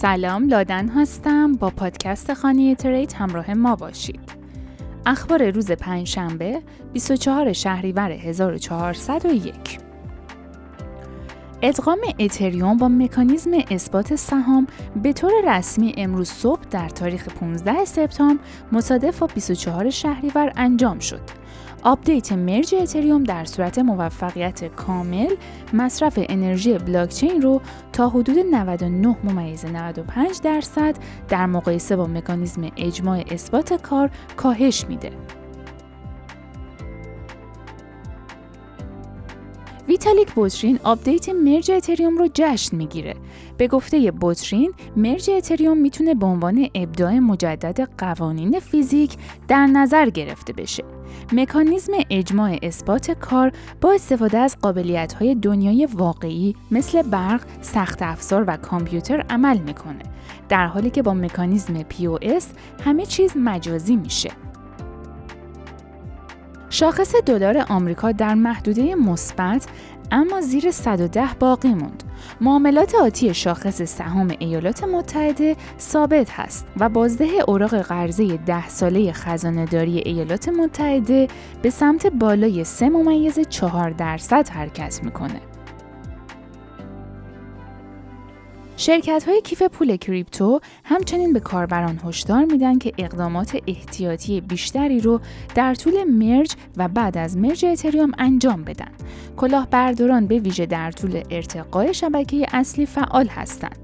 سلام لادن هستم با پادکست خانه ترید همراه ما باشید. اخبار روز پنجشنبه 24 شهریور 1401 ادغام اتریوم با مکانیزم اثبات سهام به طور رسمی امروز صبح در تاریخ 15 سپتامبر مصادف با 24 شهریور انجام شد. آپدیت Merge اتریوم در صورت موفقیت کامل مصرف انرژی بلاکچین رو تا حدود 99 ممیز 95 درصد در مقایسه با مکانیزم اجماع اثبات کار کاهش میده. ویتالیک بوترین آپدیت Merge اتریوم رو جشن می‌گیره. به گفته بوترین، Merge اتریوم می‌تونه به عنوان ابداع مجدد قوانین فیزیک در نظر گرفته بشه. مکانیزم اجماع اثبات کار با استفاده از قابلیت های دنیای واقعی مثل برق، سخت افزار و کامپیوتر عمل می‌کنه. در حالی که با مکانیزم POS همه چیز مجازی میشه. شاخص دلار آمریکا در محدوده مثبت اما زیر 110 باقی موند. معاملات آتی شاخص سهام ایالات متحده ثابت هست و بازده اوراق قرضه 10 ساله خزانهداری ایالات متحده به سمت بالای 3 ممیز 4 درصد حرکت می‌کنه. شرکت های کیف پول کریپتو همچنین به کاربران هشدار میدن که اقدامات احتیاطی بیشتری رو در طول مرج و بعد از مرج اتریوم انجام بدن. کلاهبرداران به ویژه در طول ارتقای شبکه اصلی فعال هستند.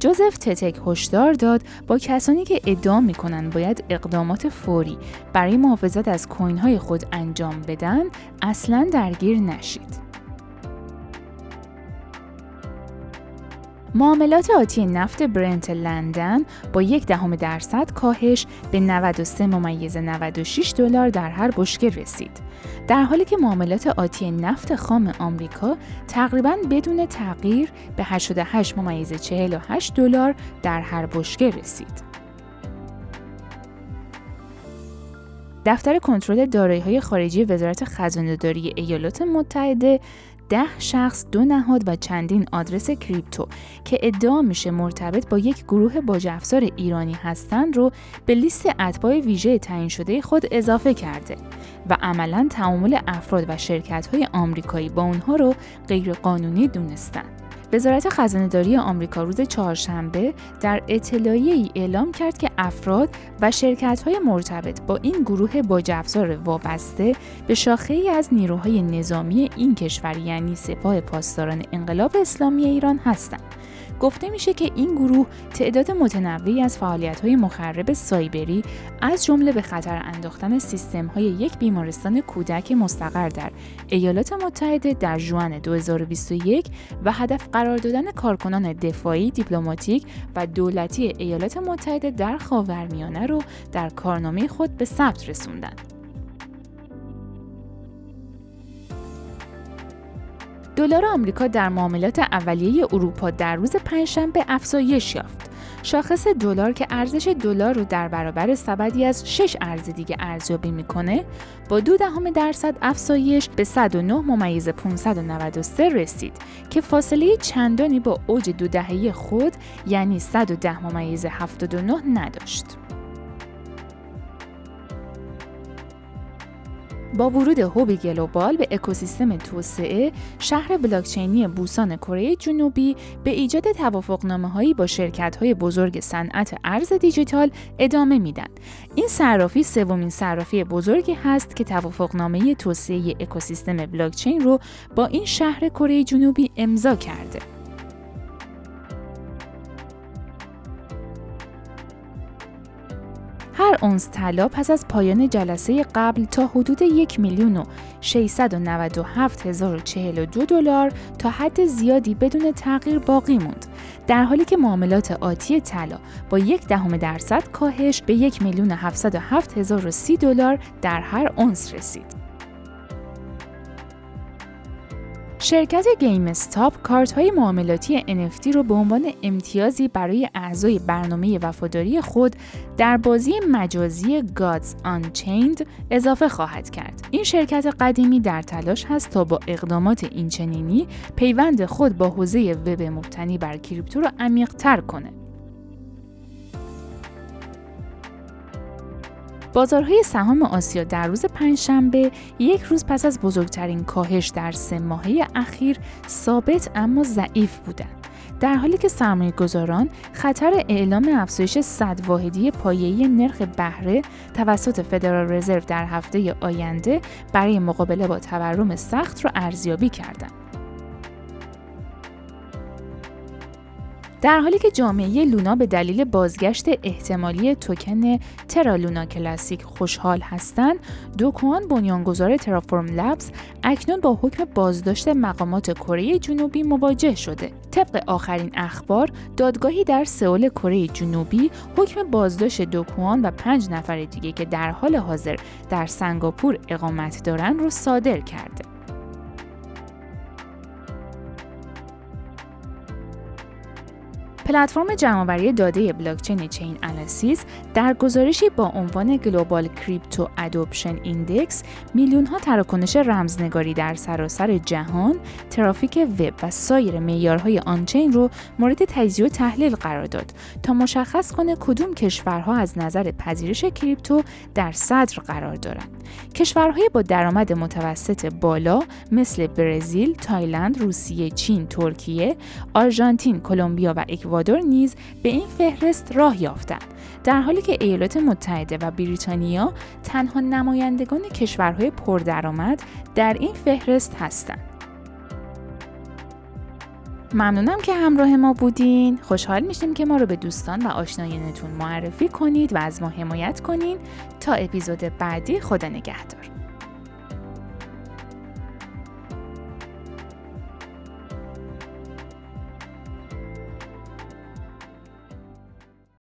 جوزف تتک هشدار داد با کسانی که ادعا می‌کنن باید اقدامات فوری برای محافظت از کوین های خود انجام بدن اصلا درگیر نشید. معاملات آتی نفت برنت لندن با یک دهم درصد کاهش به 93 ممیز 96 دلار در هر بشکه رسید. در حالی که معاملات آتی نفت خام آمریکا تقریبا بدون تغییر به 88 ممیز 48 دلار در هر بشکه رسید. دفتر کنترل دارایی‌های خارجی وزارت خزانه‌داری ایالات متحده ده شخص دو نهاد و چندین آدرس کریپتو که ادعا میشه مرتبط با یک گروه باج افزار ایرانی هستند رو به لیست اتباع ویژه تعیین شده خود اضافه کرده و عملا تعامل افراد و شرکت های آمریکایی با اونها رو غیرقانونی دونستند. وزارت خزانهداری آمریکا روز چهارشنبه در اطلاعیه ای اعلام کرد که افراد و شرکت های مرتبط با این گروه با افزار وابسته به شاخه ای از نیروهای نظامی این کشور یعنی سپاه پاسداران انقلاب اسلامی ایران هستند. گفته میشه که این گروه تعداد متنوعی از های مخرب سایبری از جمله به خطر انداختن های یک بیمارستان کودک مستقر در ایالات متحده در جوان 2021 و هدف قرار دادن کارکنان دفاعی، دیپلماتیک و دولتی ایالات متحده در خاورمیانه رو در کارنامه خود به ثبت رسوندند. دلار آمریکا در معاملات اولیه اروپا در روز پنجشنبه افزایش یافت. شاخص دلار که ارزش دلار رو در برابر سبدی از 6 ارز دیگه ارزیابی می‌کنه با دو دهم درصد افزایش به 109 ممیز 593 رسید که فاصله چندانی با اوج دو دهه خود یعنی 110 ممیز 79 نداشت. با ورود هوب گلوبال به اکوسیستم توسعه شهر بلاکچینی بوسان کره جنوبی به ایجاد توافقنامه هایی با شرکت های بزرگ صنعت ارز دیجیتال ادامه میدن. این صرافی سومین صرافی بزرگی هست که توافقنامه توسعه اکوسیستم بلاکچین رو با این شهر کره جنوبی امضا کرده. هر اونس طلا پس از پایان جلسه قبل تا حدود یک میلیون و دلار تا حد زیادی بدون تغییر باقی موند در حالی که معاملات آتی طلا با یک دهم درصد کاهش به یک میلیون دلار در هر اونس رسید. شرکت گیم استاپ کارت های معاملاتی NFT رو به عنوان امتیازی برای اعضای برنامه وفاداری خود در بازی مجازی Gods Unchained اضافه خواهد کرد. این شرکت قدیمی در تلاش هست تا با اقدامات اینچنینی پیوند خود با حوزه وب مبتنی بر کریپتو را عمیق‌تر کنه. بازارهای سهام آسیا در روز پنجشنبه یک روز پس از بزرگترین کاهش در سه ماهه اخیر ثابت اما ضعیف بودند. در حالی که سرمایه گذاران خطر اعلام افزایش صد واحدی پایه‌ای نرخ بهره توسط فدرال رزرو در هفته آینده برای مقابله با تورم سخت را ارزیابی کردند. در حالی که جامعه لونا به دلیل بازگشت احتمالی توکن ترا لونا کلاسیک خوشحال هستند، دوکوان بنیانگذار ترافورم لبز اکنون با حکم بازداشت مقامات کره جنوبی مواجه شده. طبق آخرین اخبار، دادگاهی در سئول کره جنوبی حکم بازداشت دوکوان و پنج نفر دیگه که در حال حاضر در سنگاپور اقامت دارند رو صادر کرده. پلتفرم جمعآوری داده بلاکچین Chainalysis در گزارشی با عنوان Global Crypto Adoption Index میلیون ها تراکنش رمزنگاری در سراسر جهان، ترافیک وب و سایر معیارهای on-chain رو مورد تجزیه و تحلیل قرار داد تا مشخص کنه کدوم کشورها از نظر پذیرش کریپتو در صدر قرار دارند. کشورهای با درآمد متوسط بالا مثل برزیل، تایلند، روسیه، چین، ترکیه، آرژانتین، کلمبیا و اکوادور نیز به این فهرست راه یافتند. در حالی که ایالات متحده و بریتانیا تنها نمایندگان کشورهای پردرآمد در این فهرست هستند. ممنونم که همراه ما بودین. خوشحال میشیم که ما رو به دوستان و آشنایانتون معرفی کنید و از ما حمایت کنین. تا اپیزود بعدی خدا نگهدار.